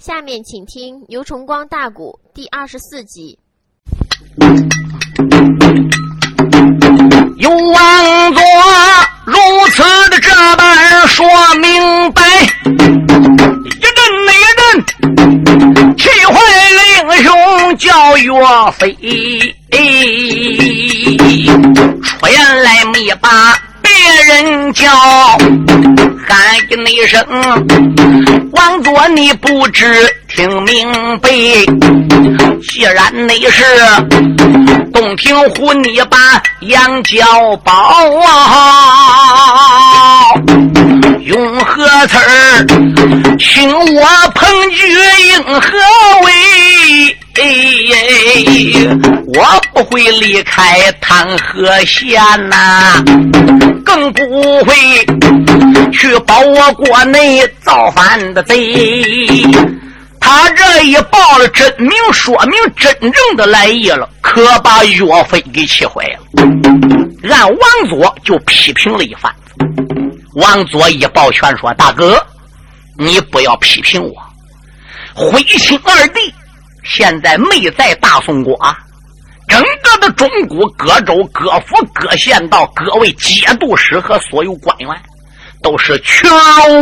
下面请听《牛崇光大鼓》第二十四集。有王座如此的这般说明白，一阵那阵气坏了英雄叫岳飞，出言来没把别人叫。喊一声，王座你不知听明白。既然你是洞庭湖，你把杨角保啊，用何词儿请我彭举应何为？哎我不会离开汤河县呐，更不会去保我国内造反的贼。他这一报了真名，说明真正的来意了，可把岳飞给气坏了。俺王佐就批评了一番。王佐一抱拳说：“大哥，你不要批评我，灰心二弟。”现在没在大宋国，整个的中国各州、各府、各县道各位节度使和所有官员，都是全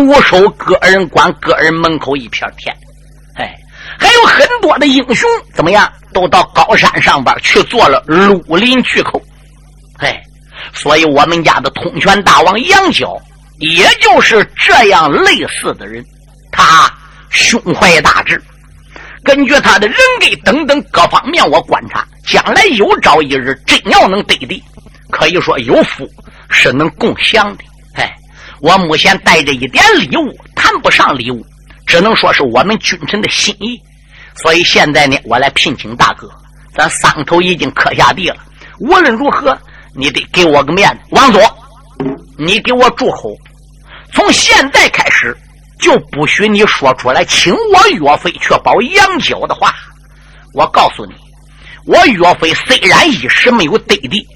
无收，个人管个人门口一片天。哎，还有很多的英雄怎么样，都到高山上边去做了绿林巨寇。哎，所以我们家的通权大王杨角，也就是这样类似的人，他胸怀大志。根据他的人格等等各方面，我观察，将来有朝一日真要能得地，可以说有福是能共享的。哎，我目前带着一点礼物，谈不上礼物，只能说是我们君臣的心意。所以现在呢，我来聘请大哥，咱桑头已经磕下地了。无论如何，你得给我个面子。王佐，你给我住口！从现在开始。就不许你说出来，请我岳飞去保杨角的话。我告诉你，我岳飞虽然一时没有得地，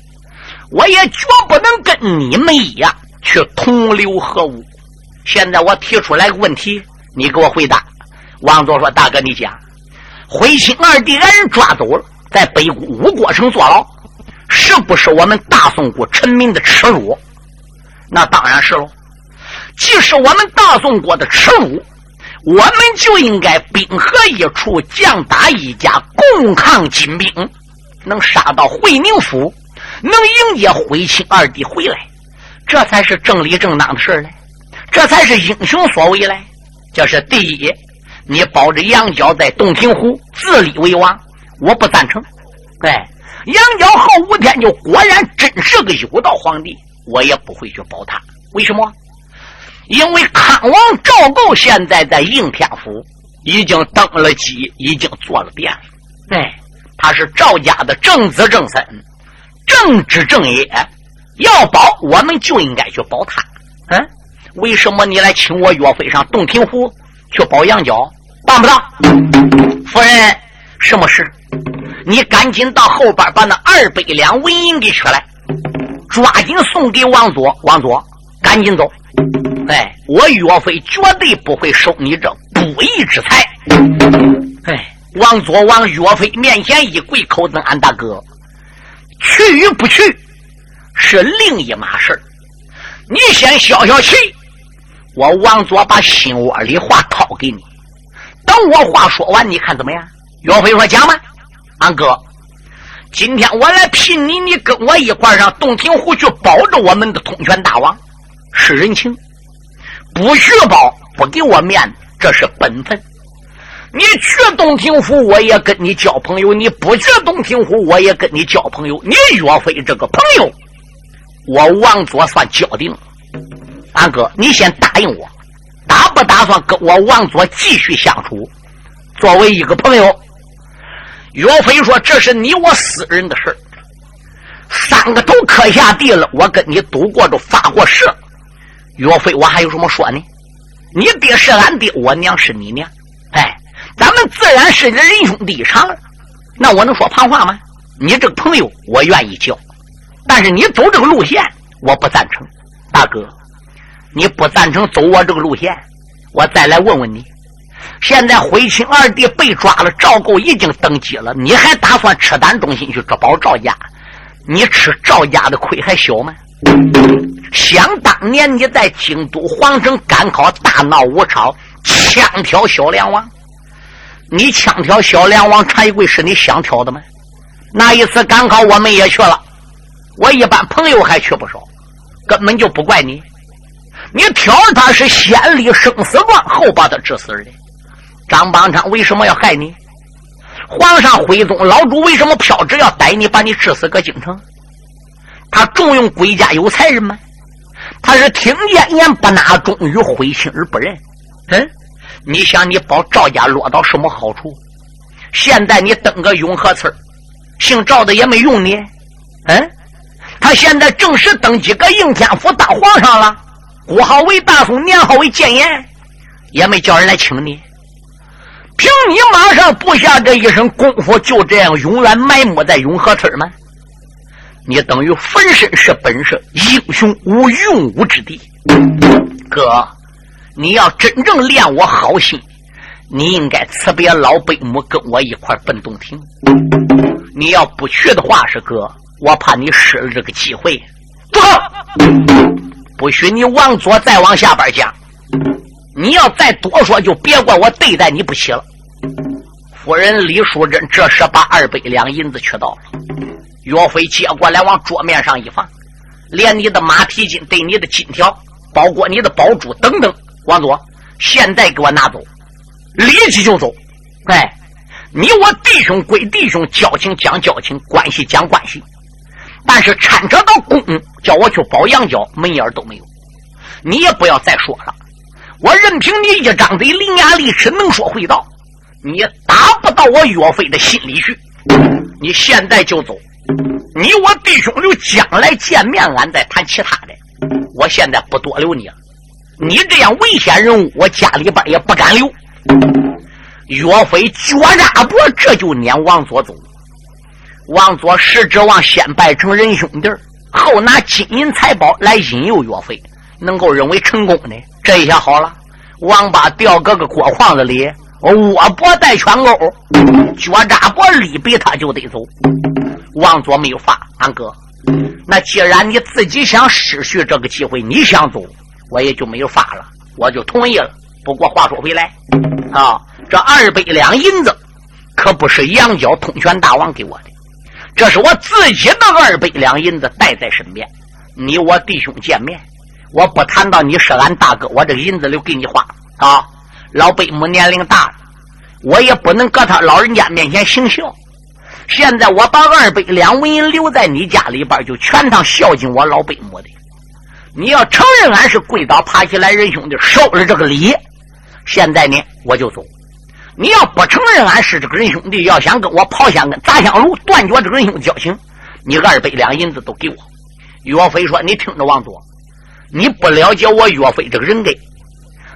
我也绝不能跟你们一样去同流合污。现在我提出来个问题，你给我回答。王佐说：“大哥，你讲，徽钦二帝让人抓走了，在北固五国城坐牢，是不是我们大宋国臣民的耻辱？那当然是喽。”既是我们大宋国的耻辱，我们就应该兵合一处，将打一家，共抗金兵，能杀到会宁府，能迎接徽钦二帝回来，这才是正理正当的事儿嘞，这才是英雄所为嘞。这是第一，你保着杨角在洞庭湖自立为王，我不赞成。哎，杨角后五天就果然真是个有道皇帝，我也不会去保他。为什么？因为康王赵构现在在应天府已经登了基，已经做了殿了。哎，他是赵家的正子正孙，正直正也，要保我们就应该去保他。嗯，为什么你来请我岳飞上洞庭湖去保杨角？办不到？夫人，什么事？你赶紧到后边把那二百两纹银给取来，抓紧送给王佐。王佐，赶紧走。哎，我岳飞绝对不会收你这不义之财。哎，王佐往岳飞面前一跪，口尊俺大哥，去与不去是另一码事你先消消气，我王佐把心窝里话掏给你。等我话说完，你看怎么样？岳飞说：“讲吧，俺哥，今天我来聘你，你跟我一块上洞庭湖去保着我们的通泉大王，是人情。”不许保，不给我面子，这是本分。你去洞庭湖，我也跟你交朋友；你不去洞庭湖，我也跟你交朋友。你岳飞这个朋友，我王佐算交定了。安哥，你先答应我，打不打算跟我王佐继续相处，作为一个朋友？岳飞说：“这是你我私人的事三个头磕下地了，我跟你赌过都发过誓。岳飞，我还有什么说呢？你爹是俺爹，我娘是你娘，哎，咱们自然是人兄弟长。那我能说旁话吗？你这个朋友，我愿意交，但是你走这个路线，我不赞成。大哥，你不赞成走我这个路线，我再来问问你，现在徽钦二弟被抓了，赵构已经登基了，你还打算赤胆忠心去捉保赵家？你吃赵家的亏还小吗？想当年你在京都皇城赶考大闹武朝，枪挑小梁王，你枪挑小梁王柴贵是你想挑的吗？那一次赶考我们也去了，我一般朋友还去不少，根本就不怪你。你挑他是先立生死状，后把他治死的。张邦昌为什么要害你？皇上徽宗老主为什么飘旨要逮你，把你治死搁京城？他重用国家有才人吗？他是听见言不纳，忠于徽钦而不仁。嗯，你想你保赵家落到什么好处？现在你登个永和村姓赵的也没用你。嗯，他现在正式登基，搁应天府当皇上了，国号为大宋，年号为建炎，也没叫人来请你。凭你马上布下这一身功夫，就这样永远埋没在永和村吗？你等于粉身是本事，英雄无用武之地。哥，你要真正练我好心，你应该辞别老伯母，跟我一块奔洞庭。你要不去的话，是哥，我怕你失了这个机会。不，不许你往左再往下边讲。你要再多说，就别怪我对待你不起了。夫人李淑珍这时把二百两银子取到了，岳飞接过来往桌面上一放，连你的马蹄金、对你的金条，包括你的宝珠等等，王佐，现在给我拿走，立即就走。哎，你我弟兄归弟兄，交情讲交情，关系讲关系，但是掺扯到公，叫我去保杨角，门眼都没有。你也不要再说了。我任凭你一张嘴伶牙俐齿能说会道，你打不到我岳飞的心里去。你现在就走，你我弟兄留将来见面，俺再谈其他的。我现在不多留你了，你这样危险人物，我家里边也不敢留。岳飞脚扎脖，这就撵王佐走。王佐实指望先拜成仁兄弟，后拿金银财宝来引诱岳飞，能够认为成功的。这一下好了，王八掉搁个锅筐子里，我脖带圈钩，脚扎脖立比他就得走。王佐没有发，俺哥，那既然你自己想失去这个机会，你想走，我也就没有发了，我就同意了。不过话说回来，啊，这二百两银子可不是杨角通权大王给我的，这是我自己的二百两银子带在身边，你我弟兄见面。我不谈到你是俺大哥，我这银子留给你花啊！老伯母年龄大了，我也不能搁他老人家面前行孝。现在我把二百两文银留在你家里边，就全当孝敬我老伯母的。你要承认俺是跪倒爬起来仁兄弟，收了这个礼，现在呢我就走。你要不承认俺是这个仁兄弟，要想跟我刨香跟砸香炉，断绝这个人兄弟交情，你二百两银子都给我。岳飞说：“你听着，王佐。”你不了解我岳飞这个人格，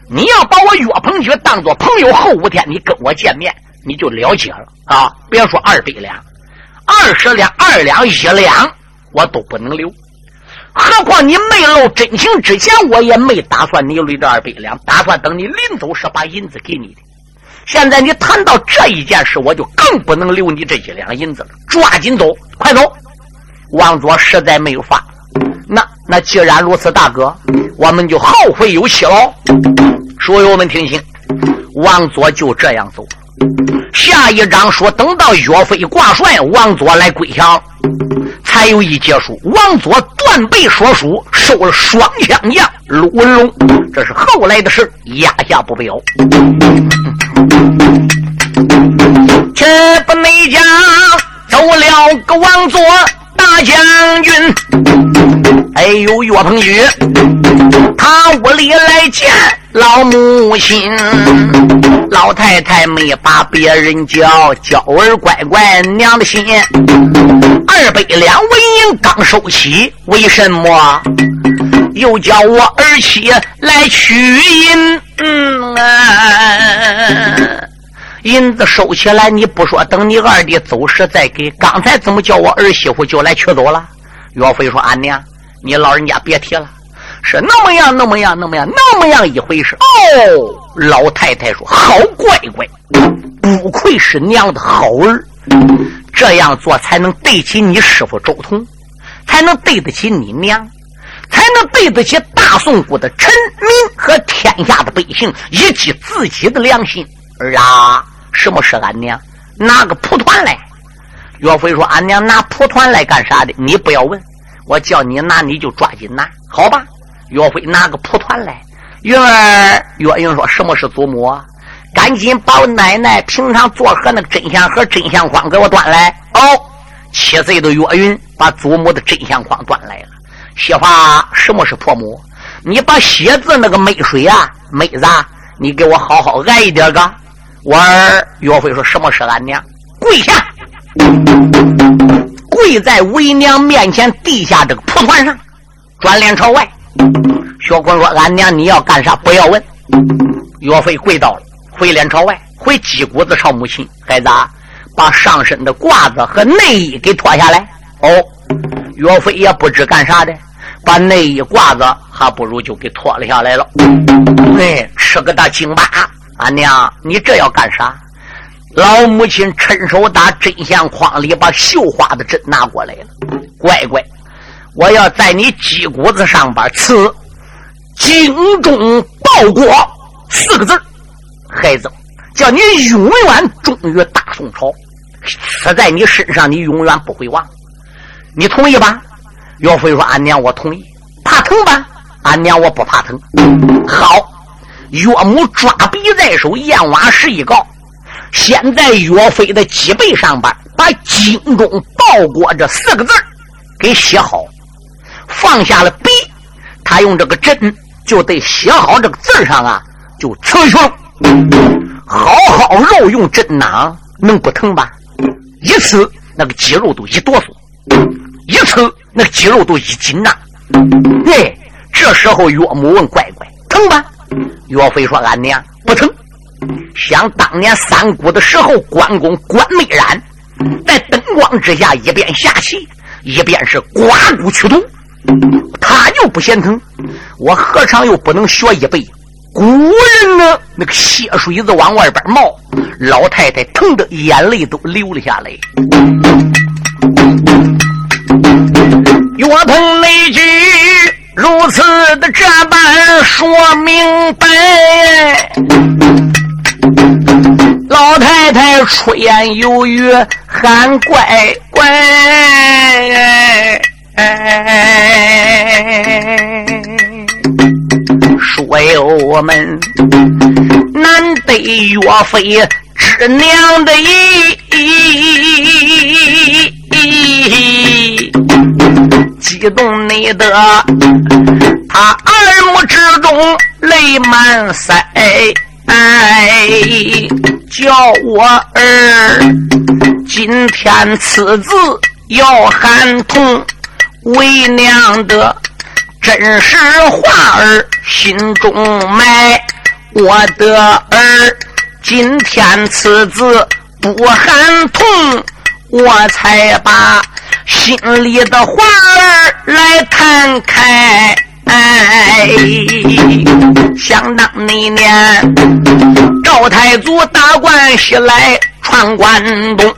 你要把我岳鹏举当做朋友，后五天你跟我见面，你就了解了啊！别说二百两、二十两、二两、一两，我都不能留。何况你没露真情之前，我也没打算你留这二百两，打算等你临走时把银子给你的。现在你谈到这一件事，我就更不能留你这一两银子了。抓紧走，快走！王佐实在没有法。那那既然如此，大哥，我们就后会有期喽。书友们听清，王佐就这样走。下一章说，等到岳飞挂帅，王佐来归降，才有一结束。王佐断背说书，收了双枪将陆文龙，这是后来的事，压下不表。却不内讲，走了个王佐。大将军，哎呦，岳鹏举，他屋里来见老母亲，老太太没把别人叫，娇儿乖乖娘的心。二百两纹银刚收起，为什么又叫我儿媳来取银？嗯啊。银子收起来，你不说，等你二弟走时再给。刚才怎么叫我儿媳妇就来取走了？岳飞说：“俺娘，你老人家别提了。是那么样，那么样，那么样，那么样一回事。哦，老太太说：“好乖乖，不愧是娘的好儿，这样做才能对起你师傅周通，才能对得起你娘，才能对得起大宋国的臣民和天下的百姓，以及自己的良心。儿啊，什么是俺娘？拿个蒲团来。”岳飞说：“俺娘拿蒲团来干啥的？你不要问，我叫你拿，你就抓紧拿，好吧？”岳飞拿个蒲团来，云儿岳云说：“什么是祖母？赶紧把我奶奶平常做盒那个真香盒、真相框给我端来。”哦，七岁的岳云把祖母的真相框端来了。媳妇，什么是婆母？你把写字那个墨水啊，妹子，你给我好好挨一点个。我儿岳飞说：“什么是俺娘？跪下！”跪在为娘面前，地下这个蒲团上，转脸朝外。薛坤说：“俺娘，你要干啥？不要问。”岳飞跪倒了，回脸朝外，回脊骨子朝母亲：“孩子，把上身的褂子和内衣给脱下来。”哦，岳飞也不知干啥的，把内衣褂子还不如就给脱了下来了。哎，吃个大惊巴！俺娘，你这要干啥？老母亲趁手打针线筐里把绣花的针拿过来了。乖乖，我要在你鸡骨子上边刺“精忠报国”四个字孩子，叫你永远忠于大宋朝。刺在你身上，你永远不会忘。你同意吧？岳飞说：“俺娘，我同意。怕疼吧？俺娘，我不怕疼。好，岳母抓笔在手，燕瓦石一告。”先在岳飞的脊背上边把“精忠报国”这四个字给写好，放下了笔，他用这个针就得写好这个字上啊，就刺去了。好好肉用针囊，能不疼吧？一刺那个肌肉都一哆嗦，一刺那个肌肉都一紧呐。对，这时候岳母问乖乖：“疼吧？”岳飞说：“俺娘不疼。”想当年三国的时候，关公关美然，在灯光之下一边下棋，一边是刮骨取毒，他又不嫌疼，我何尝又不能学一辈古人呢？那个血水子往外边冒，老太太疼的眼泪都流了下来。岳鹏那句如此的这般说明白。老太太出言有语喊乖乖，说友我们难得岳飞师娘的意，激动你的他耳目之中泪满腮。叫我儿今天此字要喊痛，为娘的真实话儿心中埋。我的儿今天此子不喊痛，我才把心里的话儿来摊开。哎，想当那年，赵太祖打关西来闯关东，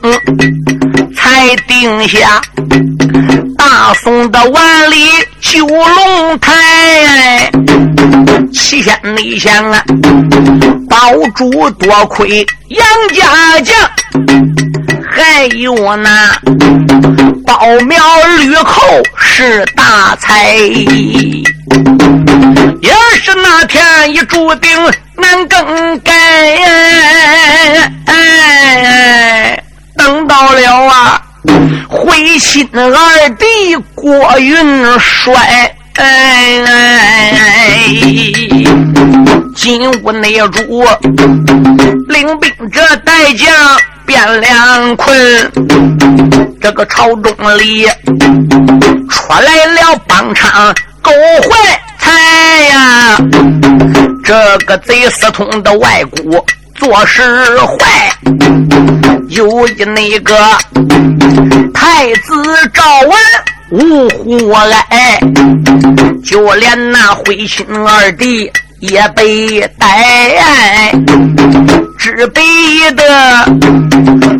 才定下大宋的万里九龙台。七仙内想啊，宝珠多亏杨家将，还有那宝苗吕寇是大才。也是那天已注定难更改，等到了啊，回亲二弟郭云帅，哎金屋内主领兵这带将变两困，这个朝中里出来了帮昌。狗坏财呀！这个贼私通的外姑做事坏，有一那个太子赵文无户来，就连那灰心二弟也被逮，只被的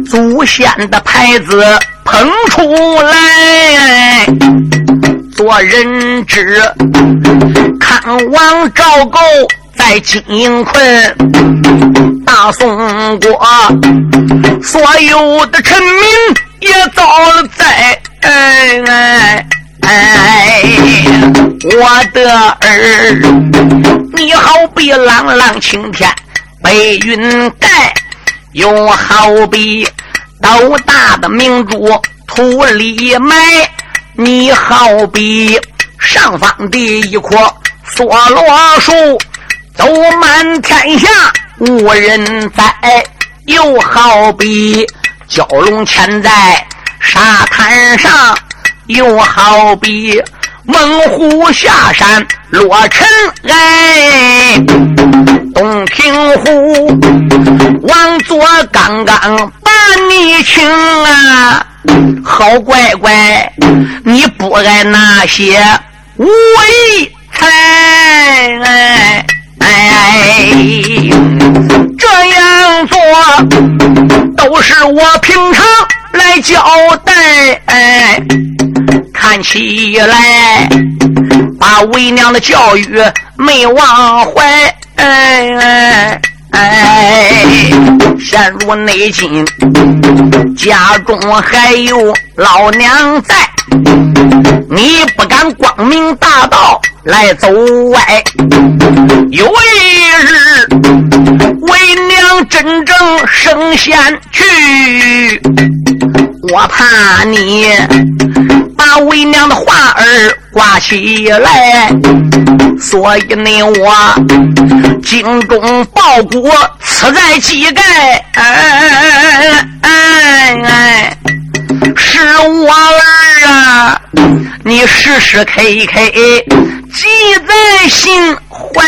祖先的牌子捧出来，做人质看望赵构在金营困，大宋国所有的臣民也遭了灾。哎哎哎！我的儿，你好比朗朗晴天白云盖，又好比斗大的明珠土里埋。你好比上方的一棵梭罗树，走满天下无人在。又好比蛟龙潜在。沙滩上，又好比猛虎下山落尘埃。洞庭湖往左刚刚把你请啊，好乖乖，你不爱那些无为财。哎这样做都是我平常。来交代，哎看起来把为娘的教育没忘怀，哎哎，陷入内境，家中还有老娘在，你不敢光明大道来走歪，有一日为娘真正升仙去。我怕你把为娘的话儿挂起来，所以呢，我精忠报国，此在膝盖哎。哎哎哎，是我儿啊，你时时刻刻记在心怀。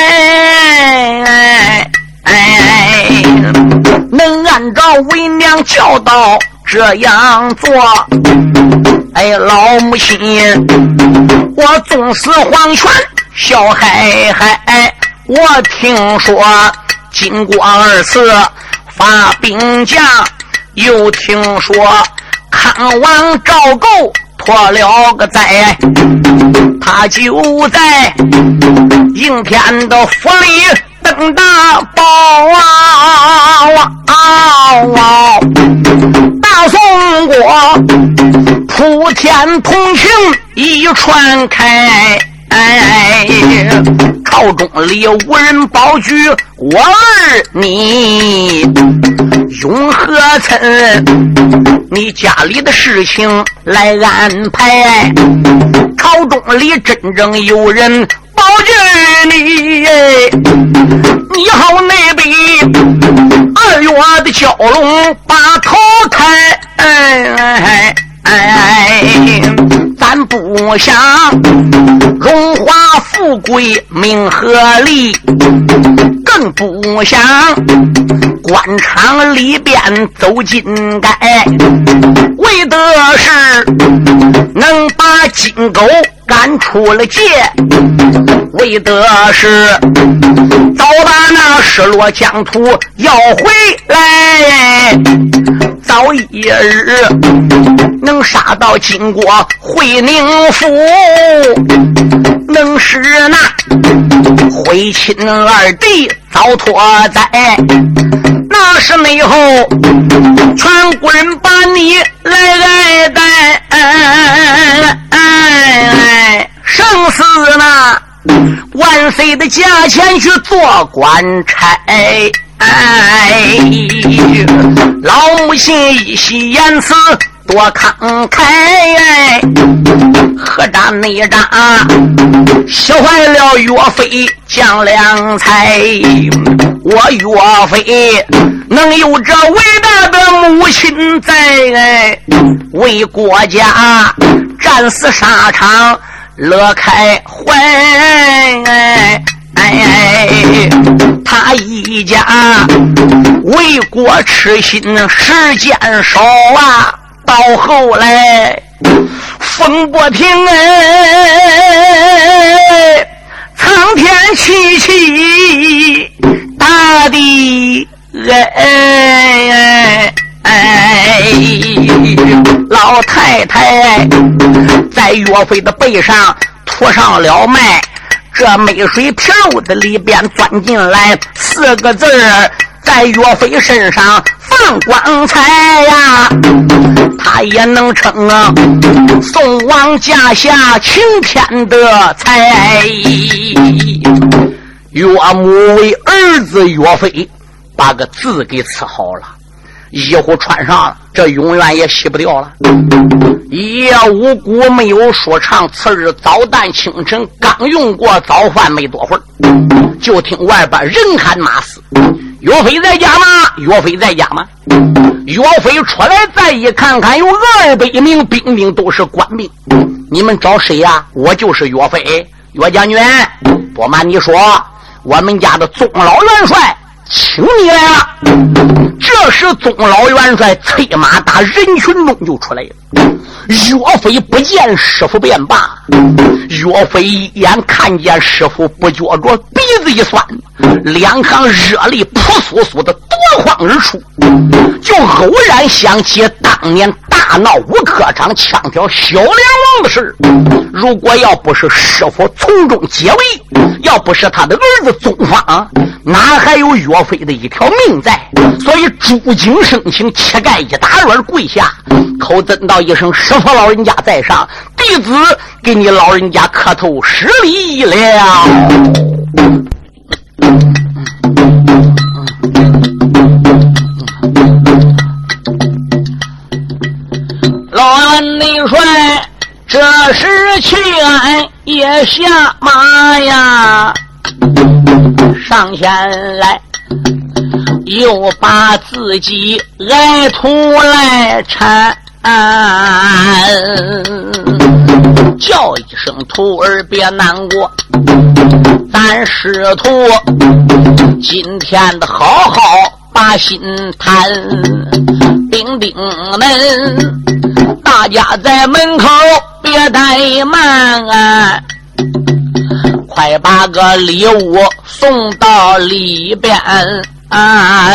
哎，能按照为娘教导。这样做，哎，老母亲，我纵使黄泉笑嗨嗨。我听说经过二次发兵将，又听说康王赵构脱了个灾，他就在应天的府里。等大宝啊！大宋国普天同庆一传开，哎朝中里无人保举我儿你，永和村你家里的事情来安排，朝中里真正有人。保举，你你好，那边二月的蛟龙把头抬，哎哎哎，咱不想荣华富贵名和利，更不想官场里边走金盖，为的是能把金狗。赶出了界，为的是早把那失落疆土要回来，早一日能杀到金国会宁府，能使那徽亲二弟遭脱灾。那是内后全国人把你来爱戴。生死呢，万岁的驾前去做官差。哎老母亲一席言辞多慷慨，何战内战，吓坏了岳飞将良才。我岳飞能有这伟大的母亲在，为国家战死沙场。乐开怀，哎他一家为国痴心时间少啊，到后来风不停哎，苍天凄凄，大地哎哎，老太太在岳飞的背上涂上了脉。这美水瓢的里边钻进来四个字儿，在岳飞身上放光彩呀，他也能称啊宋王驾下青天的才。岳母为儿子岳飞把个字给伺好了，衣服穿上了，这永远也洗不掉了。夜无谷没有说唱，次日早旦清晨刚用过早饭没多会儿，就听外边人喊马嘶：“岳飞在家吗？岳飞在家吗？”岳飞出来再一看，看有二百名兵丁，都是官兵。你们找谁呀？我就是岳飞，岳将军。不瞒你说，我们家的宗老元帅请你来了。这时，宗老元帅催马打人群中就出来了。岳飞不见师傅便罢，岳飞一眼看见师傅，不觉着鼻子一酸，两行热泪扑簌簌的夺眶而出，就偶然想起当年大闹五客场枪挑小梁王的事如果要不是师傅从中解围，要不是他的儿子宗方，哪还有岳飞的一条命在？所以主景生请乞丐一打软跪下，口尊道一声：“师傅老人家在上，弟子给你老人家磕头施礼了。”老元内帅这时去俺也下马呀，上前来。又把自己来徒来搀，叫一声徒儿别难过，咱师徒今天的好好把心谈，丁丁们，大家在门口别怠慢啊，快把个礼物送到里边。啊！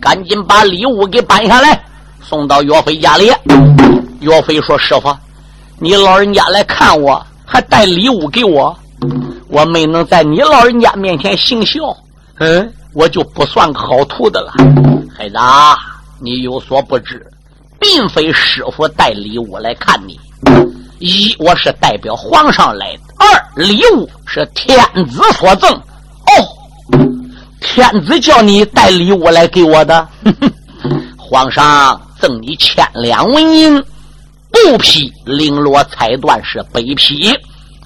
赶紧把礼物给搬下来，送到岳飞家里。岳飞说：“师傅，你老人家来看我，还带礼物给我，我没能在你老人家面前行孝，嗯，我就不算个好徒弟了。孩子，你有所不知，并非师傅带礼物来看你。一，我是代表皇上来的；二，礼物是天子所赠。哦。”天子叫你带礼物来给我的，皇上赠你千两纹银，布匹绫罗彩缎是北批。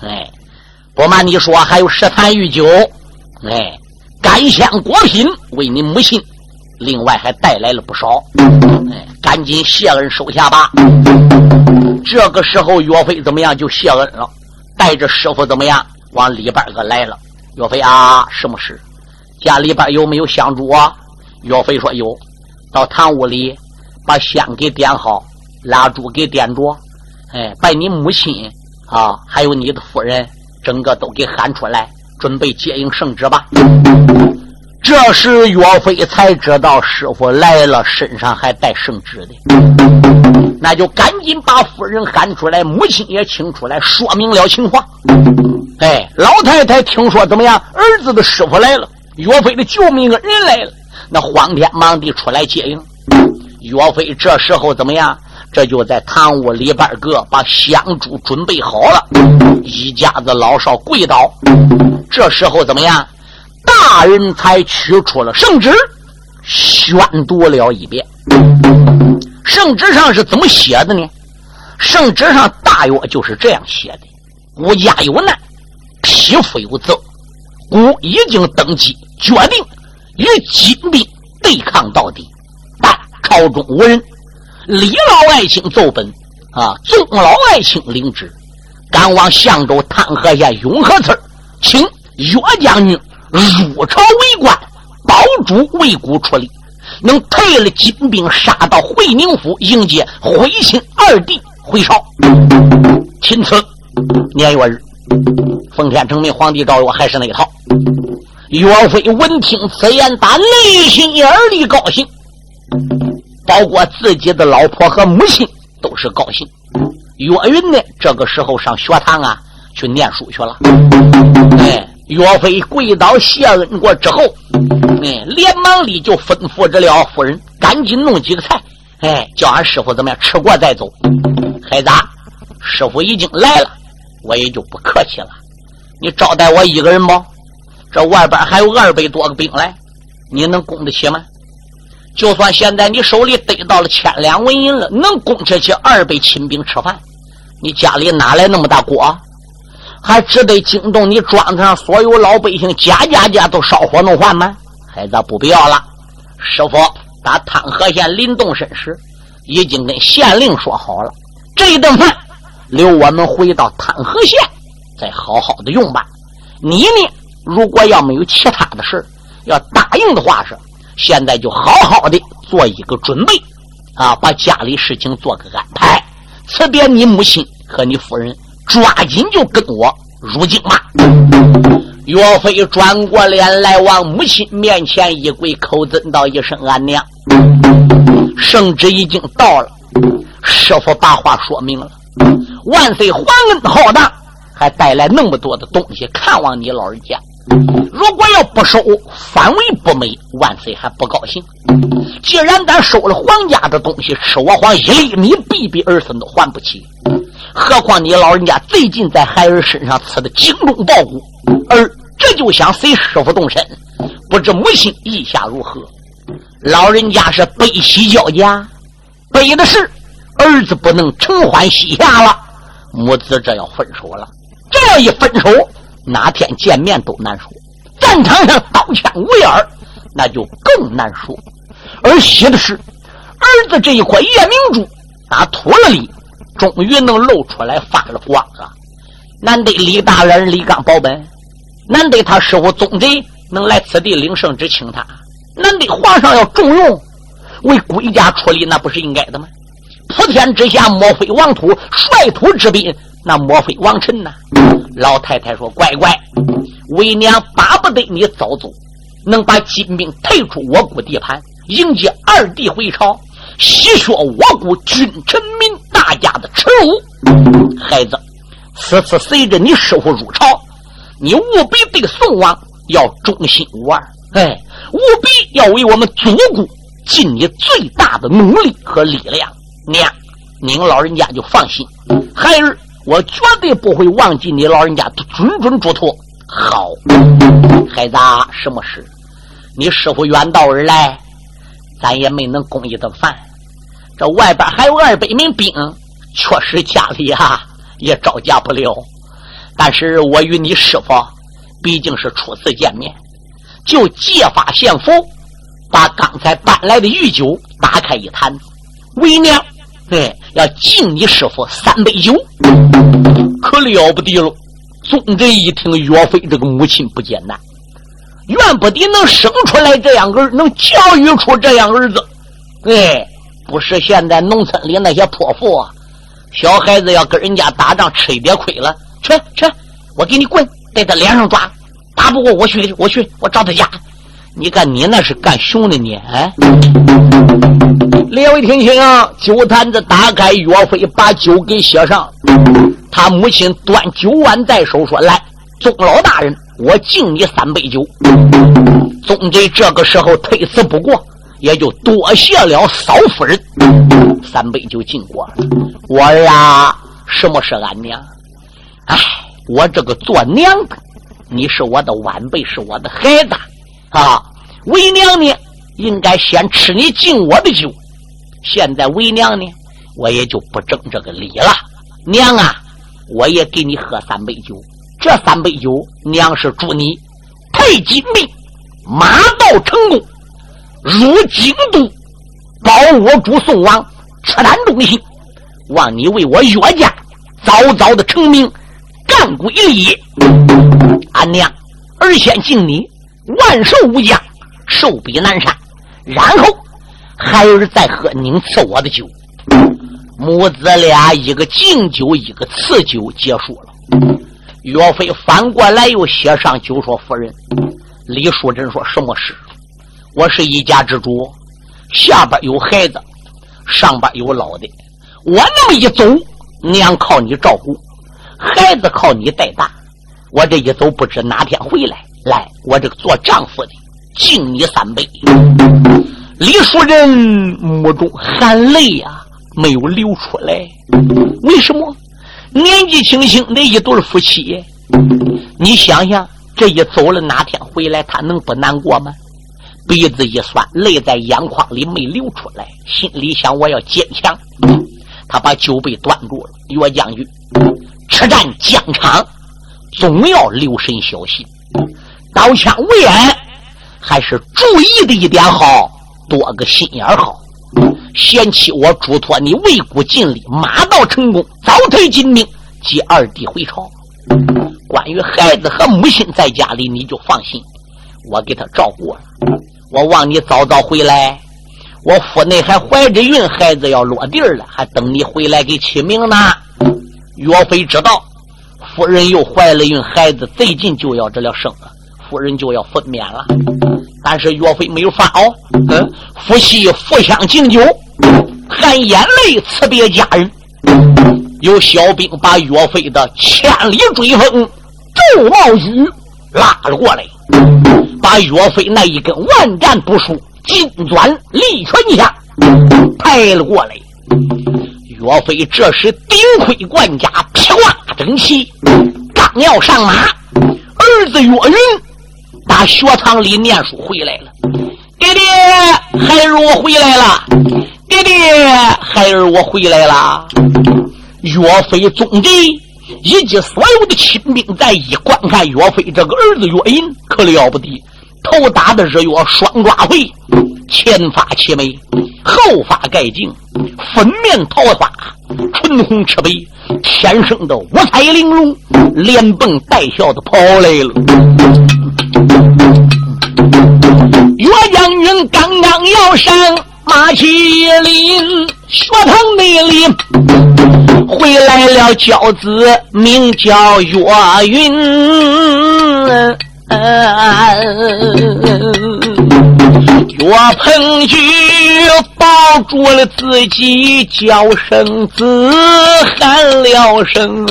哎，不瞒你说，还有十坛御酒，哎，干香果品为你母亲，另外还带来了不少。哎，赶紧谢恩收下吧。这个时候，岳飞怎么样就谢恩了，带着师傅怎么样往里边个来了。岳飞啊，什么事？家里边有没有香烛啊？岳飞说有，到堂屋里把香给点好，蜡烛给点着，哎，把你母亲啊，还有你的夫人，整个都给喊出来，准备接应圣旨吧。这时岳飞才知道师傅来了，身上还带圣旨的，那就赶紧把夫人喊出来，母亲也请出来，说明了情况。哎，老太太听说怎么样？儿子的师傅来了。岳飞的救命恩人来了，那慌天忙地出来接应。岳飞这时候怎么样？这就在堂屋里边个把香烛准备好了，一家子老少跪倒。这时候怎么样？大人才取出了圣旨，宣读了一遍。圣旨上是怎么写的呢？圣旨上大约就是这样写的：孤家有难，匹夫有责。故已经登基，决定与金兵对抗到底，但朝中无人。李老爱卿奏本，啊，宗老爱卿领旨，赶往相州探河县永和村，请岳将军入朝为官，保主为国出力，能退了金兵，杀到会宁府迎接徽钦二弟回朝。钦此年月日，奉天承命，皇帝诏曰还是那一套。岳飞闻听此言，打内心眼里高兴，包括自己的老婆和母亲都是高兴。岳云呢，这个时候上学堂啊去念书去了。哎，岳飞跪倒谢恩过之后，哎，连忙里就吩咐着了夫人，赶紧弄几个菜，哎，叫俺师傅怎么样吃过再走。孩子，师傅已经来了，我也就不客气了。你招待我一个人不？这外边还有二百多个兵来，你能供得起吗？就算现在你手里得到了千两纹银了，能供得起二百亲兵吃饭？你家里哪来那么大锅？还只得惊动你庄子上所有老百姓，家家家都烧火弄饭吗？孩子不必要了。师傅打汤河县临动身时，已经跟县令说好了，这一顿饭留我们回到汤河县，再好好的用吧。你呢？如果要没有其他的事要答应的话是，现在就好好的做一个准备，啊，把家里事情做个安排。辞别你母亲和你夫人，抓紧就跟我入京吧。岳飞转过脸来，往母亲面前一跪，口尊道一声：“俺娘，圣旨已经到了。师傅把话说明了，万岁皇恩浩荡，还带来那么多的东西看望你老人家。”如果要不收，反为不美，万岁还不高兴。既然咱收了皇家的东西，吃我皇一粒米，比比儿孙都还不起。何况你老人家最近在孩儿身上吃的精忠报国，而这就想随师傅动身，不知母亲意下如何？老人家是悲喜交加，悲的是儿子不能承欢膝下了，母子这要分手了。这一分手。哪天见面都难说，战场上刀枪无眼那就更难说。而喜的是，儿子这一块夜明珠打土了里，终于能露出来发了光啊。难得李大人李刚保本，难得他师傅宗贼能来此地领圣旨请他，难得皇上要重用，为国家出力，那不是应该的吗？普天之下莫非王土，率土之滨。那莫非王臣呐？老太太说：“乖乖，为娘巴不得你早走，能把金兵退出我国地盘，迎接二弟回朝，洗刷我国君臣民大家的耻辱。孩子，此次随着你师傅入朝，你务必对宋王要忠心无二，哎，务必要为我们祖国尽你最大的努力和力量。娘，您老人家就放心，孩儿。”我绝对不会忘记你老人家的谆谆嘱托。好，孩子，什么事？你师傅远道而来，咱也没能供一顿饭。这外边还有二百名兵，确实家里啊也招架不了。但是我与你师傅毕竟是初次见面，就借法献佛，把刚才搬来的御酒打开一坛，为娘。对，要敬你师傅三杯酒，可了不得了。宗贼一听，岳飞这个母亲不简单，怨不得能生出来这样儿，能教育出这样儿子。哎，不是现在农村里那些泼妇啊，小孩子要跟人家打仗吃一点亏了，去去，我给你滚，在他脸上抓，打不过我去，我去，我找他家。你看你那是干熊的呢？哎，列位听清啊！酒坛子打开，岳飞把酒给写上。他母亲端酒碗在手，说：“来，宗老大人，我敬你三杯酒。”宗贼这个时候推辞不过，也就多谢了嫂夫人。三杯酒敬过了，我儿啊，什么是俺娘？哎，我这个做娘的，你是我的晚辈，是我的孩子。啊，为娘呢，应该先吃你敬我的酒。现在为娘呢，我也就不争这个理了。娘啊，我也给你喝三杯酒。这三杯酒，娘是祝你太金命，马到成功，入京都，保我主宋王，赤胆忠心，望你为我岳家早早的成名，干归立业。俺娘儿先敬你。万寿无疆，寿比南山。然后孩儿再喝您赐我的酒。母子俩一个敬酒，一个赐酒，结束了。岳飞反过来又写上酒说：“夫人，李淑珍说什么事？我是一家之主，下边有孩子，上边有老的。我那么一走，娘靠你照顾，孩子靠你带大。我这一走，不知哪天回来。来，我这个做丈夫的，敬你三杯。”李淑珍目中含泪呀，没有流出来。为什么？年纪轻轻的一对夫妻，你想想，这一走了，哪天回来，他能不难过吗？鼻子一酸，泪在眼眶里没流出来，心里想：我要坚强。他把酒杯端住了，岳将军，吃战疆场，总要留神小心，刀枪为安，还是注意的一点好，多个心眼好。贤妻，我嘱托你为国尽力，马到成功，早退金兵，接二弟回朝。关于孩子和母亲在家里，你就放心，我给他照顾了。我望你早早回来，我府内还怀着孕，孩子要落地了，还等你回来给起名呢。岳飞知道夫人又怀了孕，孩子最近就要这了生了，夫人就要分娩了。但是岳飞没有发哦，嗯，夫妻互相敬酒，含眼泪辞别家人。有小兵把岳飞的千里追风周茂举拉了过来，把岳飞那一根万战不输金钻利拳下抬了过来。岳飞这时顶盔贯甲，披挂整齐，刚要上马，儿子岳云。打学堂里念书回来了，爹爹，孩儿我回来了。爹爹，孩儿我回来了。岳飞总敌以及所有的亲兵在一观看岳飞这个儿子岳银可了不得，头打的日月双抓回，前发齐眉，后发盖颈，粉面桃花，唇红齿白，天生的五彩玲珑，连蹦带笑的跑来了。岳将军刚刚要上马麒麟，学堂内里回来了教子，名叫岳云。岳鹏举抱住了自己，叫声子，喊了声，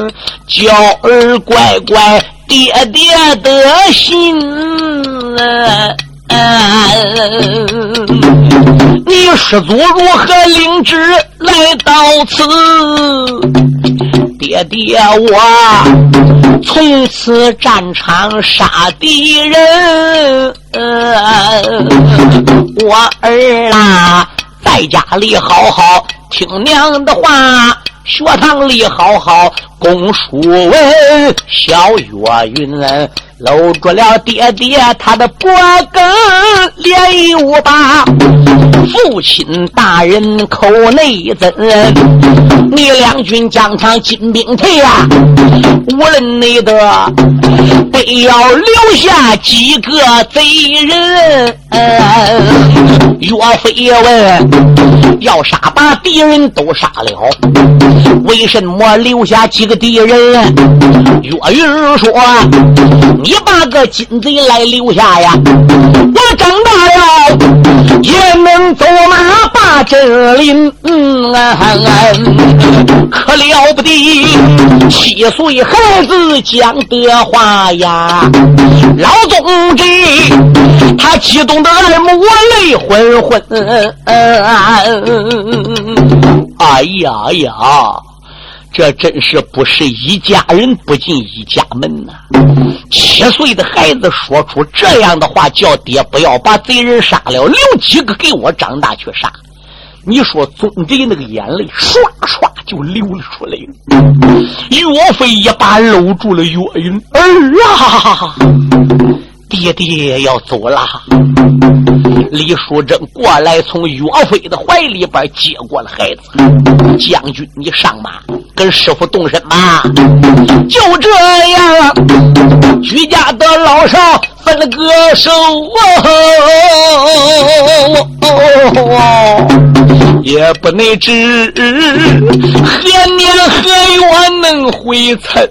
叫儿乖乖。爹爹的心，你师祖如何领旨来到此？爹爹，我从此战场杀敌人，我儿啊，在家里好好听娘的话。学堂里好好供书文，小月云搂住了爹爹他的脖梗，连一五八。父亲大人口内怎，你两军疆场进兵退呀，无论你的得要留下几个贼人。岳飞问：要杀把敌人都杀了，为什么留下几个敌人？岳云说：你把个金贼来留下呀，我长大了也能。走马把阵林，可了不得！七岁孩子讲的话呀，老总之他激动的耳目泪昏昏。哎呀呀！这真是不是一家人不进一家门呐！七岁的孩子说出这样的话，叫爹不要把贼人杀了，留几个给我长大去杀。你说宗贼那个眼泪唰唰就流了出来了。岳飞一把搂住了岳云儿啊！爹爹要走了，李淑珍过来，从岳飞的怀里边接过了孩子。将军，你上马，跟师傅动身吧。就这样，居家的老少分了个手。也不能知何年何月能回村。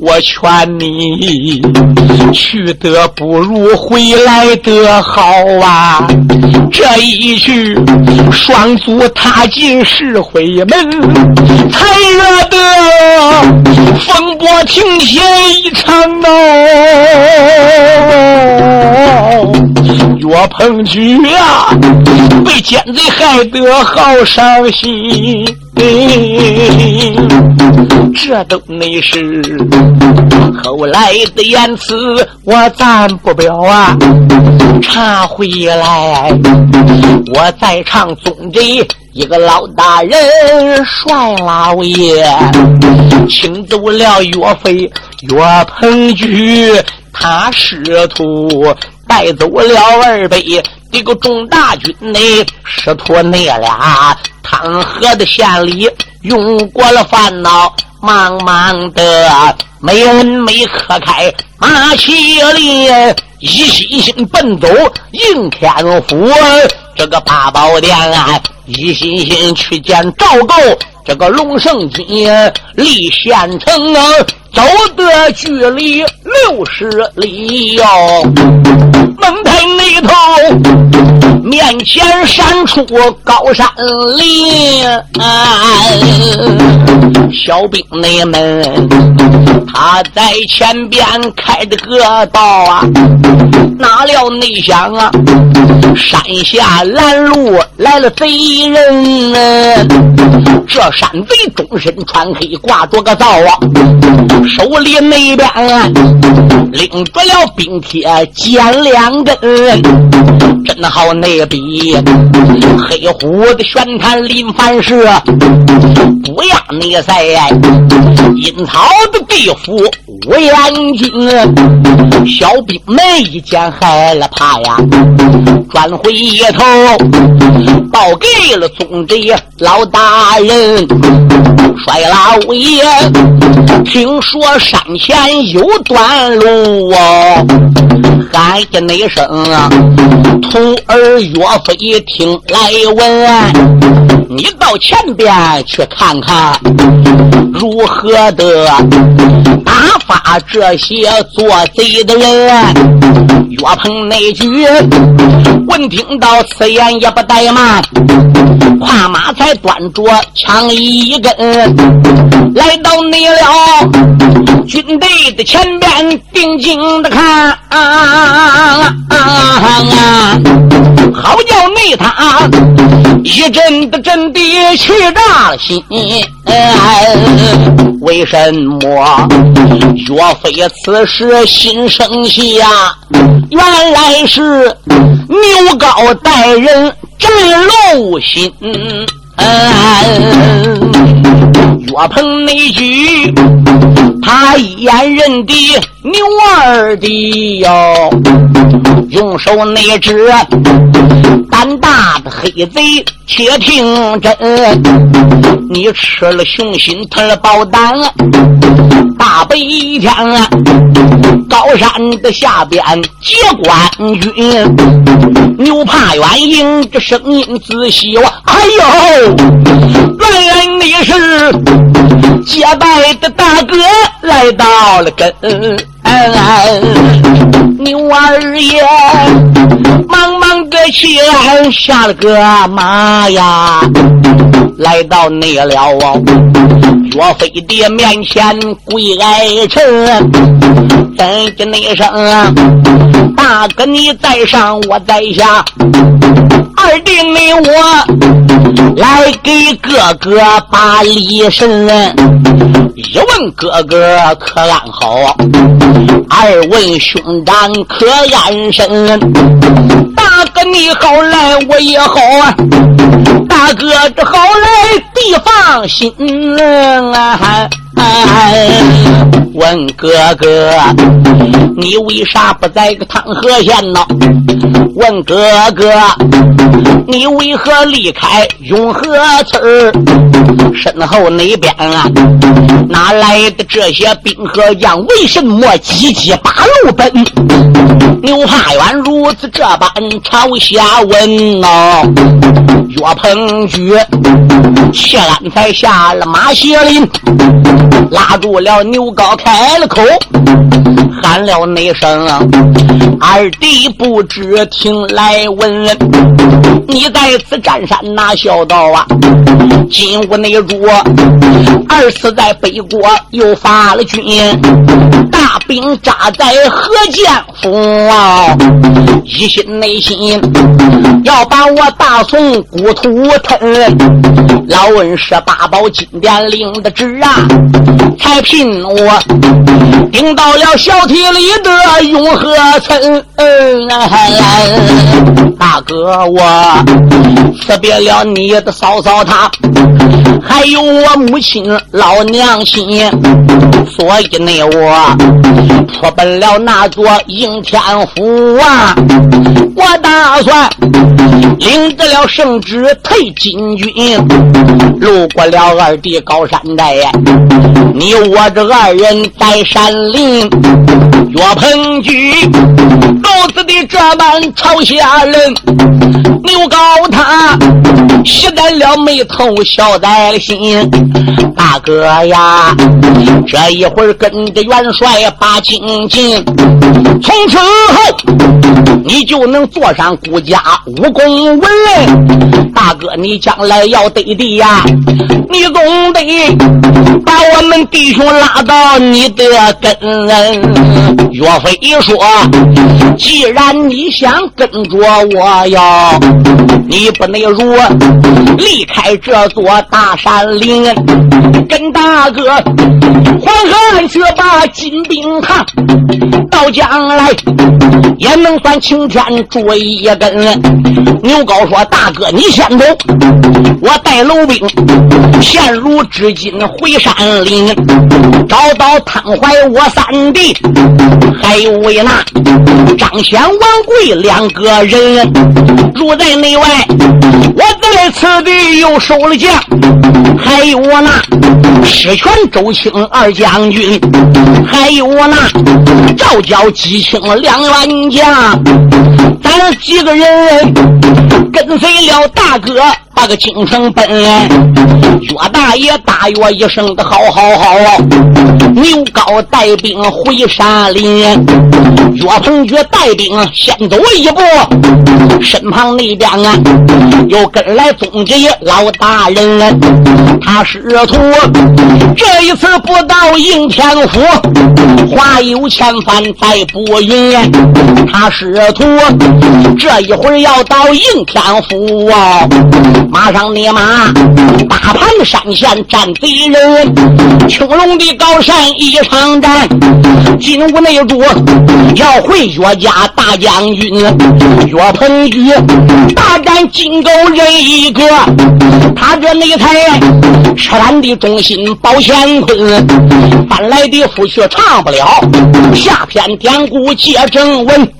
我劝你去得不如回你来得好啊！这一去，双足踏进石灰门，才惹得风波停歇一场闹。岳鹏举啊，被奸贼害得好伤心。这都没事，后来的言辞我暂不表啊。查回来，我在场总着一个老大人，帅老爷，请走了岳飞岳鹏举，他师徒带走了二辈这个众大军内师徒那俩。汤河的县里用过了烦恼，忙忙的没门没磕开马麒麟，一心心奔走应天府。这个八宝殿啊，一心心去见赵构。这个龙胜金离县城啊，走的距离六十里哟。门台那头，面前闪出高山林，小兵内们，他在前边开着个道啊，哪料内想啊，山下拦路来了贼人，这山贼终身穿黑，挂着个灶啊，手里那边拎着了冰铁尖两。根，真好那笔黑虎的玄坛林凡是不你赛阴曹的地府无眼睛。小兵们一见害了怕呀，转回一头报给了宗贼老大人。帅老爷，听说山前有段路哦，喊着那声徒儿岳飞听来闻，你到前边去看看，如何的啊把这些做贼的人。岳鹏那句闻听到此言也不怠慢，跨马才端着枪一根，来到你了军队的前边，定睛的看，啊啊啊啊啊好叫内他一阵的阵地气炸了心。为什么岳飞此时心生气呀？原来是牛皋带人战路心。岳鹏那句，他一眼认得牛二的哟，用手那只胆大的黑贼，且听真，你吃了雄心，吞了豹胆，大白天啊，高山的下边接官军，牛怕远迎这声音仔细哇，哎呦，原来你是结拜的大哥来到了跟。牛二爷忙忙的起来，下了个马呀，来到那了岳飞的面前跪挨臣，怎的那声大哥你在上，我在下。二弟你我来给哥哥把礼神，一问哥哥可安好，二问兄长可安身。大哥你好来我也好啊，大哥这好来地放心啊。问哥哥，你为啥不在个汤河县呢？问哥哥，你为何离开永和村儿身后那边啊，哪来的这些兵和将？为什么急急八路奔？牛怕远如此这般朝下问呐。岳鹏举谢安才下了马歇林，拉住了牛皋，开了口，喊了那声：“二弟不知听来闻，你在此占山哪小道啊？金屋内主，二次在北国又发了军，大兵扎在河间府啊，一心内心要把我大宋。”故土吞，老恩是八宝金殿领的旨啊，才聘我顶到了小体里的永和村。大哥，我辞别了你的嫂嫂她，还有我母亲老娘亲，所以呢，我出奔了那座应天府啊，我打算领得了圣旨。退金军，路过了二弟高山寨，你我这二人在山林，岳鹏举如此的这般朝下人，牛高他喜得了眉头，笑在心。大哥呀，这一会儿跟着元帅把金进，从此后你就能坐上顾家武功文人。大哥，你将来要得的呀，你总得把我们弟兄拉到你的跟。岳飞说：“既然你想跟着我呀，你不能如离开这座大山林，跟大哥黄河岸去把金兵抗，到将来也能算青天注一根。”牛皋说：“大哥，你。”先走，我带楼兵，现如至今回山林，找到汤怀我三弟，还有为那张显、王贵两个人，住在内外。我在此地又收了将，还有我那师权周青二将军，还有我那赵教姬青两员将，咱几个人跟随了。大哥，那个京城奔，岳大爷大约一声的好好好，牛高带兵回山林，岳鹏举带兵先走一步，身旁那边啊又跟来总结老大人，他师徒这一次不到应天府，话有千番再不云，他师徒这一会儿要到应天府啊。马上立马，大盘山线战敌人，青龙的高山一场战，金屋内主要回岳家大将军岳鹏举，大战金钩人一个，他这内才吃俺的忠心保乾坤，搬来的夫婿唱不了，下篇典故接正文。